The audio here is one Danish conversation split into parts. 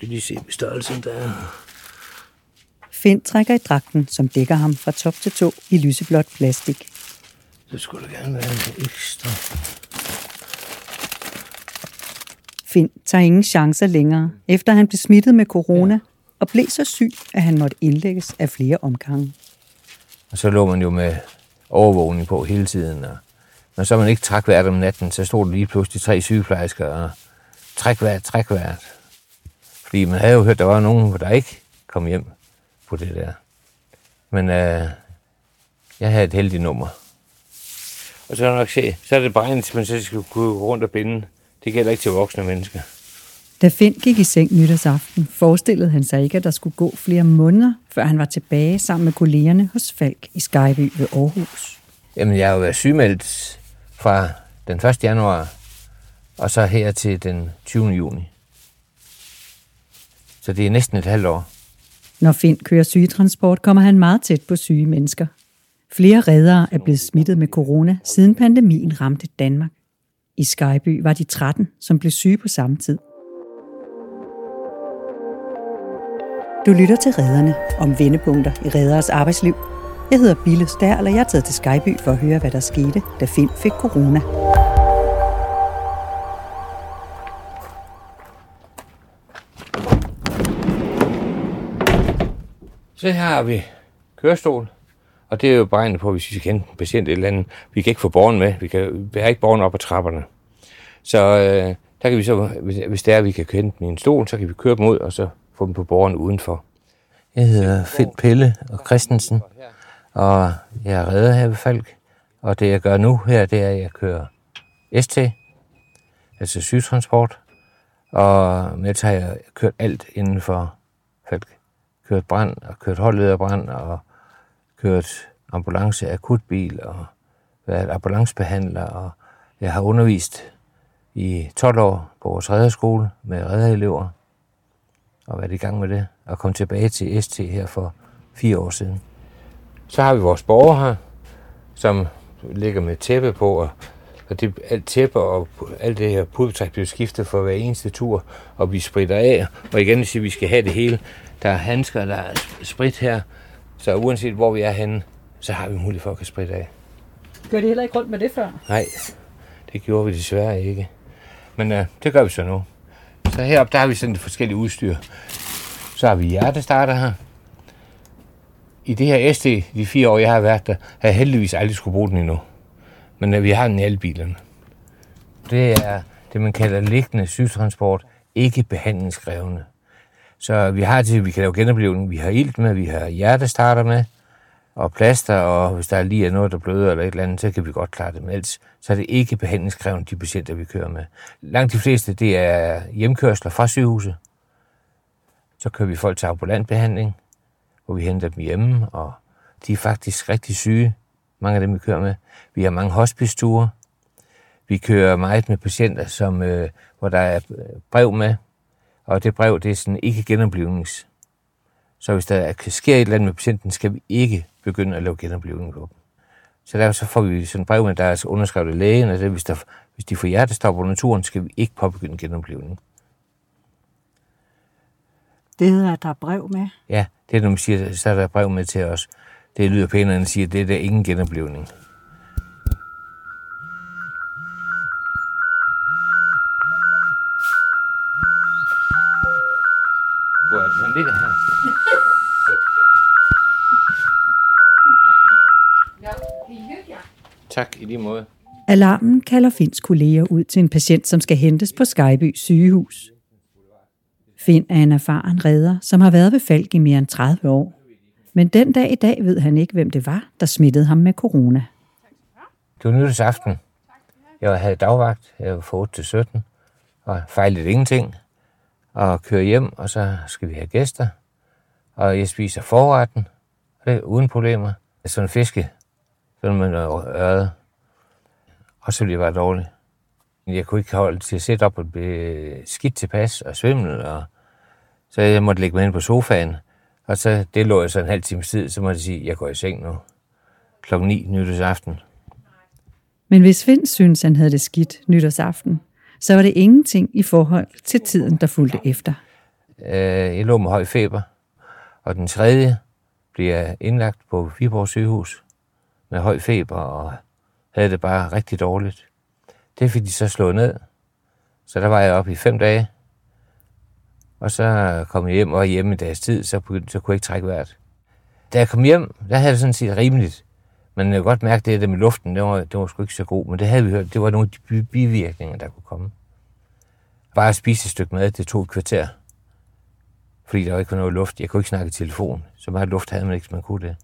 skal lige se størrelsen der. Finn trækker i dragten, som dækker ham fra top til tå i lyseblåt plastik. Det skulle da gerne være en ekstra. Finn tager ingen chancer længere, efter han blev smittet med corona og blev så syg, at han måtte indlægges af flere omgange. Og så lå man jo med overvågning på hele tiden. Og når så man ikke træk vejret om natten, så stod der lige pludselig tre sygeplejersker og træk vejret, træk vejret. Fordi man havde jo hørt, at der var nogen, der ikke kom hjem på det der. Men øh, jeg havde et heldigt nummer. Og så er nok se, så er det beregnet, at man så skal kunne gå rundt og binde. Det gælder ikke til voksne mennesker. Da Finn gik i seng nytårsaften, forestillede han sig ikke, at der skulle gå flere måneder, før han var tilbage sammen med kollegerne hos Falk i Skyby ved Aarhus. Jamen, jeg har jo været sygemeldt fra den 1. januar, og så her til den 20. juni. Så det er næsten et halvt år. Når Finn kører sygetransport, kommer han meget tæt på syge mennesker. Flere reddere er blevet smittet med corona, siden pandemien ramte Danmark. I Skyby var de 13, som blev syge på samme tid. Du lytter til Redderne om vendepunkter i redderes arbejdsliv. Jeg hedder Bille Stærl, og jeg er taget til Skyby for at høre, hvad der skete, da Finn fik corona. Så her har vi kørestol, og det er jo beregnet på, hvis vi skal hente en patient et eller andet. Vi kan ikke få borgen med, vi, kan, vi har ikke borgen op ad trapperne. Så øh, der kan vi så, hvis, hvis det er, at vi kan hente dem i en stol, så kan vi køre dem ud, og så få dem på borgen udenfor. Jeg hedder Finn Pelle og Christensen, og jeg er redder her ved Falk. Og det jeg gør nu her, det er, at jeg kører ST, altså sygetransport, og med det har jeg kørt alt inden for Falk. Kørt brand, og kørt holdlederbrand, og kørt ambulance, akutbil, og været ambulancebehandler, og jeg har undervist i 12 år på vores redderskole med redderelever, og været i gang med det, og kom tilbage til ST her for fire år siden. Så har vi vores borger her, som ligger med tæppe på, og, og det, alt tæppe og alt det her pudetræk bliver skiftet for hver eneste tur, og vi spritter af, og igen siger, at vi skal have det hele. Der er handsker, der er sprit her, så uanset hvor vi er henne, så har vi mulighed for at kan spritte af. Gør det heller ikke rundt med det før? Nej, det gjorde vi desværre ikke. Men øh, det gør vi så nu. Så heroppe, der har vi sådan forskellige udstyr. Så har vi hjertestarter her. I det her SD, de fire år, jeg har været der, har jeg heldigvis aldrig skulle bruge den endnu. Men øh, vi har den i alle bilerne. Det er det, man kalder liggende sygtransport, ikke behandlingskrævende. Så vi har til, vi kan lave genoplevning. Vi har ilt med, vi har hjertestarter med, og plaster, og hvis der lige er noget, der bløder eller et eller andet, så kan vi godt klare det. Men ellers, så er det ikke behandlingskrævende, de patienter, vi kører med. Langt de fleste, det er hjemkørsler fra sygehuset. Så kører vi folk til ambulant behandling, hvor vi henter dem hjemme, og de er faktisk rigtig syge, mange af dem, vi kører med. Vi har mange hospice-ture. Vi kører meget med patienter, som, øh, hvor der er brev med, og det brev, det er sådan ikke genoplevnings. Så hvis der sker et eller andet med patienten, skal vi ikke begynde at lave genoplevning på dem. Så derfor så får vi sådan et brev med, der er underskrevet af lægen, og det, hvis, der, hvis de får hjertestop under turen, skal vi ikke påbegynde genoplevning. Det hedder, at der er brev med. Ja, det er, når man siger, så er der brev med til os. Det lyder pænere, end at sige, at det er der ingen genoplevning. Hvor er det, den ligger her? Tak, i lige måde. Alarmen kalder Finns kolleger ud til en patient, som skal hentes på Skyby sygehus. Finn er en erfaren redder, som har været ved Falk i mere end 30 år. Men den dag i dag ved han ikke, hvem det var, der smittede ham med corona. Det var nytårsaften. Jeg havde dagvagt. Jeg var fra 8 til 17. Og fejlede ingenting. Og kører hjem, og så skal vi have gæster. Og jeg spiser forretten. Og det er uden problemer. Sådan en fiske. Sådan med noget ørde. Og så blev jeg bare dårlig. Jeg kunne ikke holde til at sætte op og blive skidt tilpas og svimmel. Og så jeg måtte lægge mig ind på sofaen. Og så det lå jeg så en halv time tid, så måtte jeg sige, jeg går i seng nu. Klokken 9 nytårsaften. Men hvis Finn synes, han havde det skidt nytårsaften, så var det ingenting i forhold til tiden, der fulgte efter. øh, jeg lå med høj feber. Og den tredje blev jeg indlagt på Viborg sygehus med høj feber og havde det bare rigtig dårligt. Det fik de så slået ned. Så der var jeg oppe i fem dage. Og så kom jeg hjem og var hjemme i dags tid, så, begyndte, så kunne jeg ikke trække vejret. Da jeg kom hjem, der havde det sådan set rimeligt. Men jeg kunne godt mærke, at det der med luften, det var, det var sgu ikke så god. Men det havde vi hørt, det var nogle af de bivirkninger, der kunne komme. Bare at spise et stykke mad, det tog et kvarter. Fordi der var ikke noget luft. Jeg kunne ikke snakke i telefon. Så meget luft havde man ikke, så man kunne det.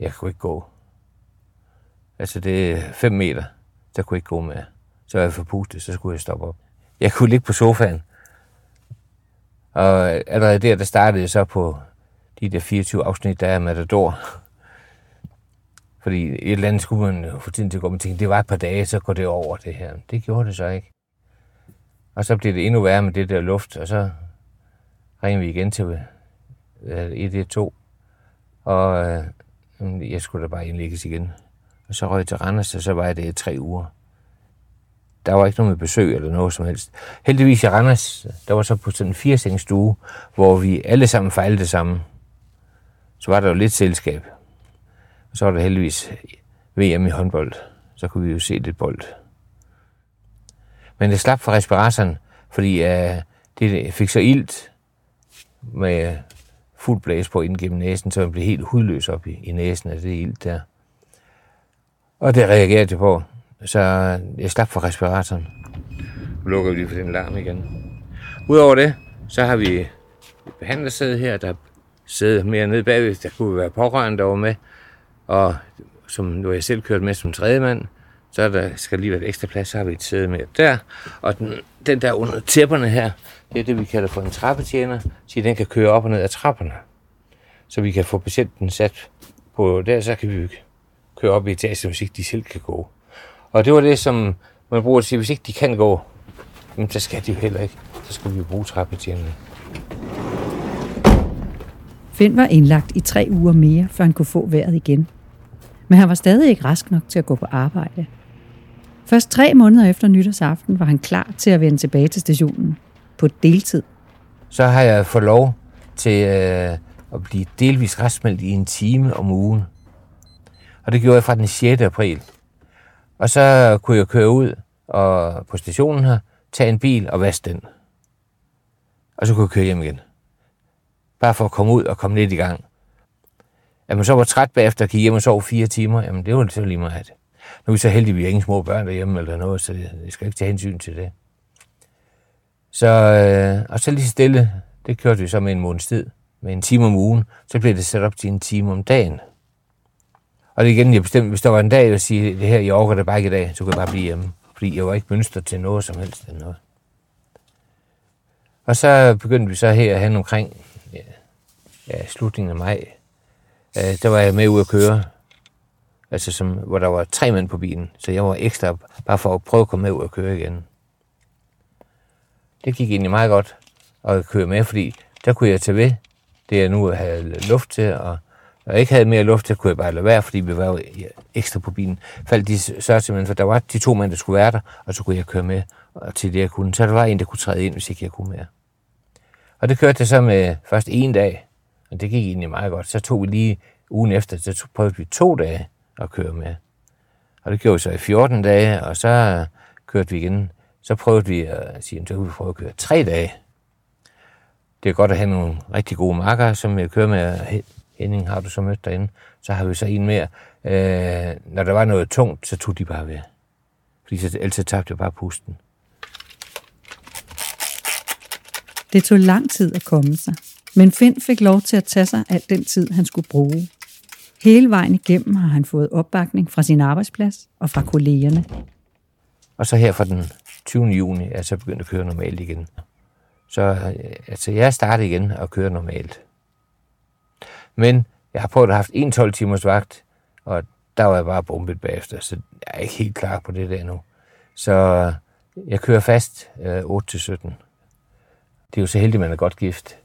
Jeg kunne ikke gå. Altså det er fem meter, der kunne jeg ikke gå med. Så var jeg forpustet, så skulle jeg stoppe op. Jeg kunne ligge på sofaen. Og allerede der, der startede jeg så på de der 24 afsnit, der er Matador. Fordi et eller andet skulle man få tiden til at gå, men tænkte, det var et par dage, så går det over det her. Det gjorde det så ikke. Og så blev det endnu værre med det der luft, og så ringede vi igen til 112. Og øh, jeg skulle da bare indlægges igen. Og så røg jeg til Randers, og så var jeg det i tre uger. Der var ikke noget med besøg eller noget som helst. Heldigvis i Randers, der var så på sådan en firesengsstue, hvor vi alle sammen fejlede det samme. Så var der jo lidt selskab. Og så var der heldigvis VM i håndbold. Så kunne vi jo se lidt bold. Men det slap for respiratoren, fordi uh, det fik så ilt med fuld blæs på ind gennem næsen, så man blev helt hudløs op i, i næsen af det ilt der. Og det reagerede jeg på, så jeg slap for respiratoren. Nu lukker vi lige for den larm igen. Udover det, så har vi behandlersæde her, der sidder mere nede bagved. Der kunne være pårørende, der var med. Og som nu jeg selv kørt med som tredje mand, så der skal lige være et ekstra plads, så har vi et sæde med der. Og den, den der under tæpperne her, det er det, vi kalder for en trappetjener, så den kan køre op og ned ad trapperne. Så vi kan få patienten sat på der, så kan vi køre op i etagen, hvis ikke de selv kan gå. Og det var det, som man bruger at sige, hvis ikke de kan gå, så skal de jo heller ikke. Så skal vi bruge trappetjenerne. Finn var indlagt i tre uger mere, før han kunne få vejret igen. Men han var stadig ikke rask nok til at gå på arbejde. Først tre måneder efter nytårsaften var han klar til at vende tilbage til stationen på deltid. Så har jeg fået lov til øh, at blive delvis restmeldt i en time om ugen. Og det gjorde jeg fra den 6. april. Og så kunne jeg køre ud og på stationen her, tage en bil og vaske den. Og så kunne jeg køre hjem igen. Bare for at komme ud og komme lidt i gang. At man så var træt bagefter og gik hjem og sov fire timer, jamen det var det så lige meget. Nu er vi så heldige, at vi har ingen små børn derhjemme eller noget, så jeg skal ikke tage hensyn til det. Så, øh, og så lige stille, det kørte vi så med en måneds tid, med en time om ugen, så blev det sat op til en time om dagen. Og det igen, jeg bestemte, hvis der var en dag, jeg sige, det her, jeg overgår det bare ikke i dag, så kunne jeg bare blive hjemme. Fordi jeg var ikke mønster til noget som helst eller noget. Og så begyndte vi så her hen omkring ja, ja, slutningen af maj. Øh, der var jeg med ud at køre. Altså som, hvor der var tre mænd på bilen. Så jeg var ekstra bare for at prøve at komme med ud og køre igen. Det gik egentlig meget godt at køre med, fordi der kunne jeg tage ved det, jeg nu havde luft til, og når jeg ikke havde mere luft, så kunne jeg bare lade være, fordi vi var jo ekstra på bilen. Faldt de så simpelthen, for der var de to mænd, der skulle være der, og så kunne jeg køre med til det, jeg kunne. Så der var en, der kunne træde ind, hvis ikke jeg kunne mere. Og det kørte jeg så med først en dag, og det gik egentlig meget godt. Så tog vi lige ugen efter, så prøvede vi to dage at køre med. Og det gjorde vi så i 14 dage, og så kørte vi igen. Så prøvede vi at sige, så kunne vi prøve at køre tre dage. Det er godt at have nogle rigtig gode marker, som jeg kører med Henning har du så mødt derinde. Så har vi så en mere. Øh, når der var noget tungt, så tog de bare ved. Fordi så, ellers så tabte jeg bare pusten. Det tog lang tid at komme sig. Men Finn fik lov til at tage sig al den tid, han skulle bruge. Hele vejen igennem har han fået opbakning fra sin arbejdsplads og fra kollegerne. Og så her fra den 20. juni er jeg så begyndt at køre normalt igen. Så øh, altså, jeg startede igen at køre normalt. Men jeg har prøvet at have en 12 timers vagt, og der var jeg bare bombet bagefter, så jeg er ikke helt klar på det der nu. Så øh, jeg kører fast øh, 8-17. Det er jo så heldigt, at man er godt gift,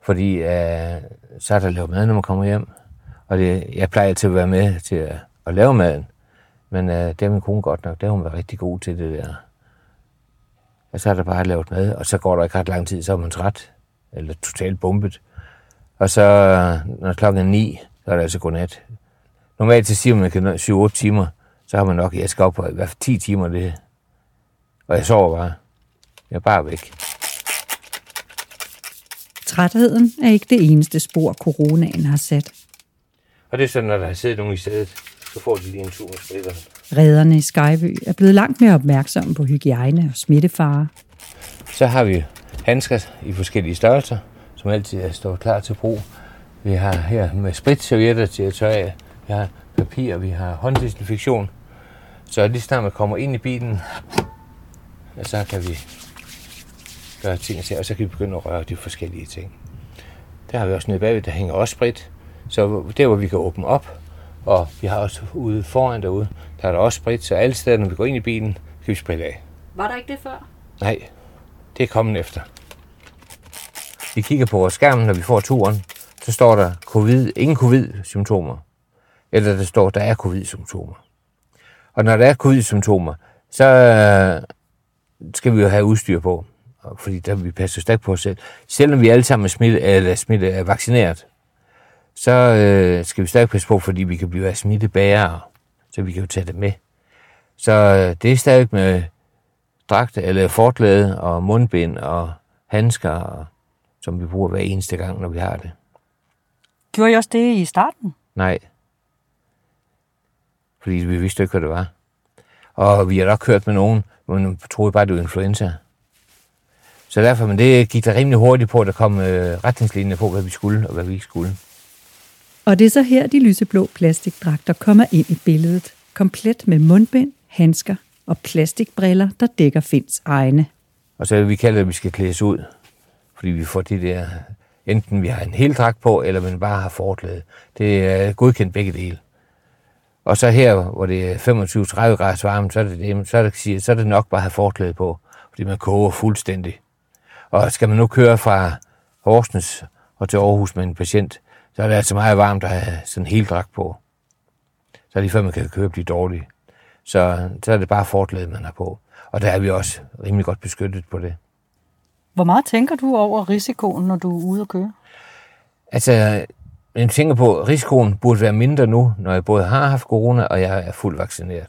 fordi øh, så er der lavet mad, når man kommer hjem. Og det, jeg plejer til at være med til at, at lave maden. Men øh, det er min kone godt nok, det har hun været rigtig god til det der. Og så er der bare lavet mad, og så går der ikke ret lang tid, så er man træt. eller totalt bombet. Og så, når klokken er 9, så er det altså godnat. Normalt så siger man, at man kan 7-8 timer, så har man nok, jeg skal op på i hvert fald 10 timer det. Og jeg sover bare. Jeg er bare væk. Trætheden er ikke det eneste spor, coronaen har sat. Og det er sådan, når der har siddet nogen i sædet, så får de lige en tur med spritter. Redderne i Skyby er blevet langt mere opmærksomme på hygiejne og smittefare. Så har vi handsker i forskellige størrelser, som altid står klar til brug. Vi har her med spritservietter til at tørre af. Vi har papir, vi har hånddesinfektion. Så lige snart man kommer ind i bilen, så kan vi gøre ting til, og så kan vi begynde at røre de forskellige ting. Der har vi også nede bagved, der hænger også sprit. Så der, hvor vi kan åbne op, og vi har også ude foran derude, der er der også sprit, så alle steder, når vi går ind i bilen, kan vi spritte af. Var der ikke det før? Nej, det er kommet efter. Vi kigger på vores skærm, når vi får turen, så står der COVID, ingen covid-symptomer. Eller der står, der er covid-symptomer. Og når der er covid-symptomer, så øh, skal vi jo have udstyr på. Fordi der vi passer stærkt på os selv. Selvom vi alle sammen er, smitte, eller smitte, er vaccineret, så øh, skal vi stadig passe på, fordi vi kan blive smittebærere. Så vi kan jo tage det med. Så øh, det er stadig med dragt eller forklæde og mundbind og handsker, og, som vi bruger hver eneste gang, når vi har det. Gjorde I også det i starten? Nej. Fordi vi vidste ikke, hvad det var. Og vi har nok hørt med nogen, men troede bare, det var influenza. Så derfor, men det gik der rimelig hurtigt på, at der kom øh, retningslinjer på, hvad vi skulle og hvad vi ikke skulle. Og det er så her, de lyseblå plastikdragter kommer ind i billedet. Komplet med mundbind, handsker og plastikbriller, der dækker Finds egne. Og så vi kalder det, at vi skal klædes ud. Fordi vi får de der, enten vi har en hel dragt på, eller man bare har forklæde. Det er godkendt begge dele. Og så her, hvor det er 25-30 grader varme, så er det, så er det, så er det nok bare at have forklæde på, fordi man koger fuldstændig. Og skal man nu køre fra Horsens og til Aarhus med en patient, så er det altså meget varmt at have sådan en hel dragt på. Så er det før, man kan køre og blive dårlig. Så, så er det bare forklæde, man har på. Og der er vi også rimelig godt beskyttet på det. Hvor meget tænker du over risikoen, når du er ude at køre? Altså, jeg tænker på, at risikoen burde være mindre nu, når jeg både har haft corona, og jeg er fuldt vaccineret.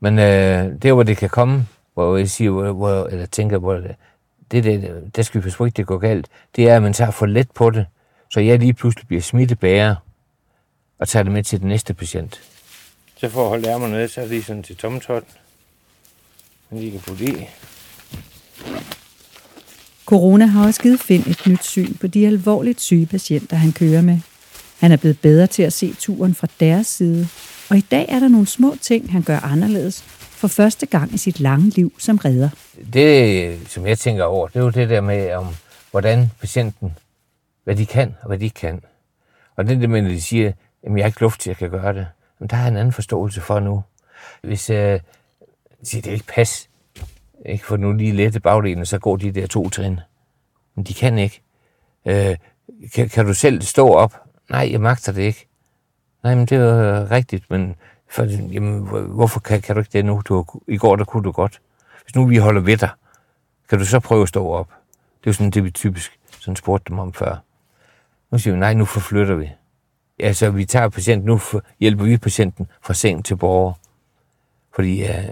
Men øh, det, hvor det kan komme, hvor jeg siger, hvor, hvor, eller tænker, hvor det, det, det, der skal vi passe på, ikke det går galt, det er, at man tager for let på det, så jeg lige pludselig bliver smittebærer og tager det med til den næste patient. Så for at holde ærmerne ned, så er det lige sådan til tommetot. Man lige kan putte i. Corona har også givet Finn et nyt syn på de alvorligt syge patienter, han kører med. Han er blevet bedre til at se turen fra deres side, og i dag er der nogle små ting, han gør anderledes for første gang i sit lange liv som redder. Det, som jeg tænker over, det er jo det der med, om hvordan patienten, hvad de kan og hvad de ikke kan. Og det der med, at de siger, at jeg har ikke luft til, at jeg kan gøre det. Men der har jeg en anden forståelse for nu. Hvis øh, jeg siger, det er ikke pas, ikke for nu lige lette bagdelen, så går de der to trin. Men de kan ikke. Øh, kan, kan du selv stå op? Nej, jeg magter det ikke. Nej, men det er øh, rigtigt, men for, jamen, hvorfor kan, kan du ikke det nu? Du, I går der kunne du godt. Hvis nu vi holder ved dig, kan du så prøve at stå op? Det er jo sådan det, vi typisk sådan spurgte dem om før. Nu siger vi, nej, nu forflytter vi. Altså, vi tager patienten, nu hjælper vi patienten fra seng til borger. Fordi ja,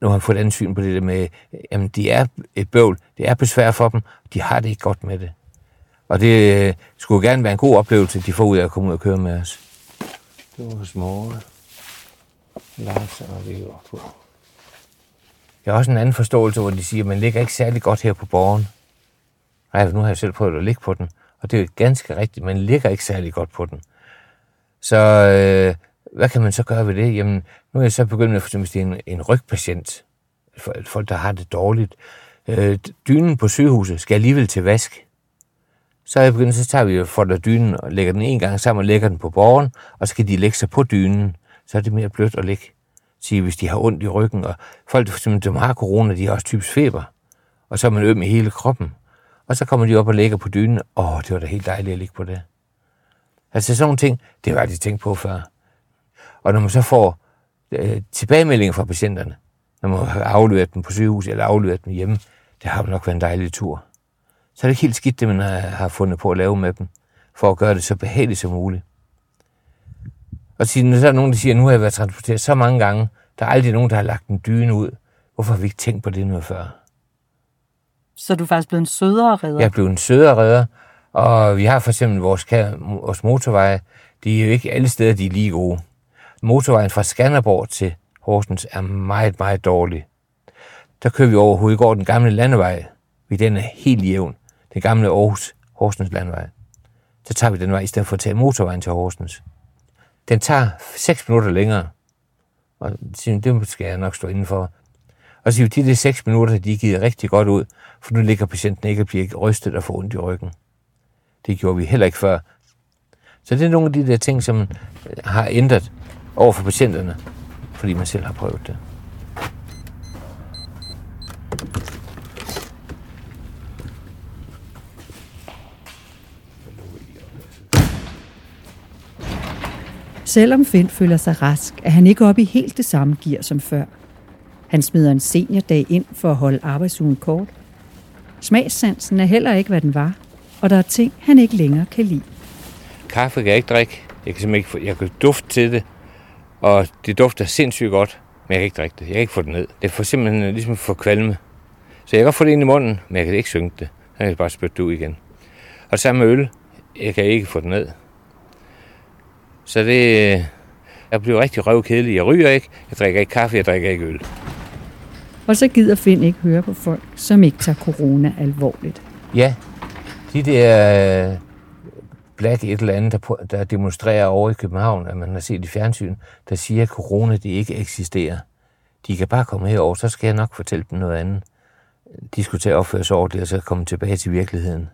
nu har han fået ansyn på det der med, jamen, de er et bøvl, det er besvær for dem, de har det ikke godt med det. Og det uh, skulle gerne være en god oplevelse, de får ud af at komme ud og køre med os. Det var små. Lars og vi var på. Jeg har også en anden forståelse, hvor de siger, at man ligger ikke særlig godt her på borgen. Nej, nu har jeg selv prøvet at ligge på den, og det er jo ganske rigtigt, man ligger ikke særlig godt på den. Så øh, hvad kan man så gøre ved det? Jamen, nu er jeg så begyndt med, for eksempel, en, en rygpatient, folk, der har det dårligt. Øh, dynen på sygehuset skal alligevel til vask. Så er jeg begyndt, så tager vi for der dynen og lægger den en gang sammen og lægger den på borgen, og så skal de lægge sig på dynen. Så er det mere blødt at ligge. Sige, hvis de har ondt i ryggen, og folk, som har corona, de har også typisk feber. Og så er man øm i hele kroppen. Og så kommer de op og lægger på dynen. Åh, det var da helt dejligt at ligge på det. Altså sådan nogle ting, det var de tænkt på før. Og når man så får øh, tilbagemeldinger fra patienterne, når man har afleveret dem på sygehus eller afleveret dem hjemme, det har nok været en dejlig tur. så er det ikke helt skidt, det man har, har fundet på at lave med dem, for at gøre det så behageligt som muligt. Og så er der nogen, der siger, nu har jeg været transporteret så mange gange, der er aldrig nogen, der har lagt en dyne ud. Hvorfor har vi ikke tænkt på det noget før? Så du er faktisk blevet en sødere redder? Jeg er blevet en sødere redder, og vi har for eksempel vores, vores motorveje. De er jo ikke alle steder, de er lige gode. Motorvejen fra Skanderborg til Horsens er meget, meget dårlig. Der kører vi over Hovedgård, den gamle landevej. Vi den er helt jævn. Den gamle Aarhus Horsens landevej. Så tager vi den vej, i stedet for at tage motorvejen til Horsens. Den tager 6 minutter længere. Og det skal jeg nok stå indenfor. Og så de der 6 minutter, de givet rigtig godt ud, for nu ligger patienten ikke og bliver rystet og får ondt i ryggen. Det gjorde vi heller ikke før. Så det er nogle af de der ting, som har ændret over for patienterne, fordi man selv har prøvet det. Selvom Finn føler sig rask, er han ikke oppe i helt det samme gear som før. Han smider en seniordag ind for at holde arbejdsugen kort. Smagssansen er heller ikke, hvad den var, og der er ting, han ikke længere kan lide. Kaffe kan jeg ikke drikke. Jeg kan simpelthen ikke få, jeg kan dufte til det, og det dufter sindssygt godt, men jeg kan ikke drikke det. Jeg kan ikke få det ned. Det får simpelthen ligesom for kvalme. Så jeg kan godt få det ind i munden, men jeg kan ikke synge det. Jeg kan bare spytte det ud igen. Og samme med øl. Jeg kan ikke få det ned. Så det, jeg bliver rigtig røvkedelig. Jeg ryger ikke, jeg drikker ikke kaffe, jeg drikker ikke øl. Og så gider Finn ikke høre på folk, som ikke tager corona alvorligt. Ja, de der øh, Black et eller andet, der, der demonstrerer over i København, at man har set i fjernsyn, der siger, at corona det ikke eksisterer. De kan bare komme herover, så skal jeg nok fortælle dem noget andet. De skulle tage at opføre sig ordentligt, og så komme tilbage til virkeligheden.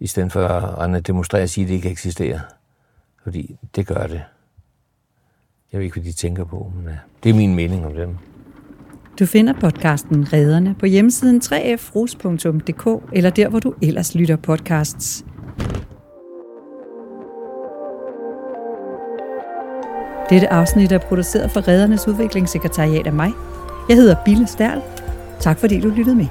I stedet for at demonstrere og sige, at det ikke eksisterer. Fordi det gør det. Jeg ved ikke, hvad de tænker på, men ja, det er min mening om dem. Du finder podcasten Rederne på hjemmesiden 3frus.dk eller der, hvor du ellers lytter podcasts. Dette afsnit er produceret for Redernes udviklingssekretariat af mig. Jeg hedder Bille Sterl. Tak fordi du lyttede med.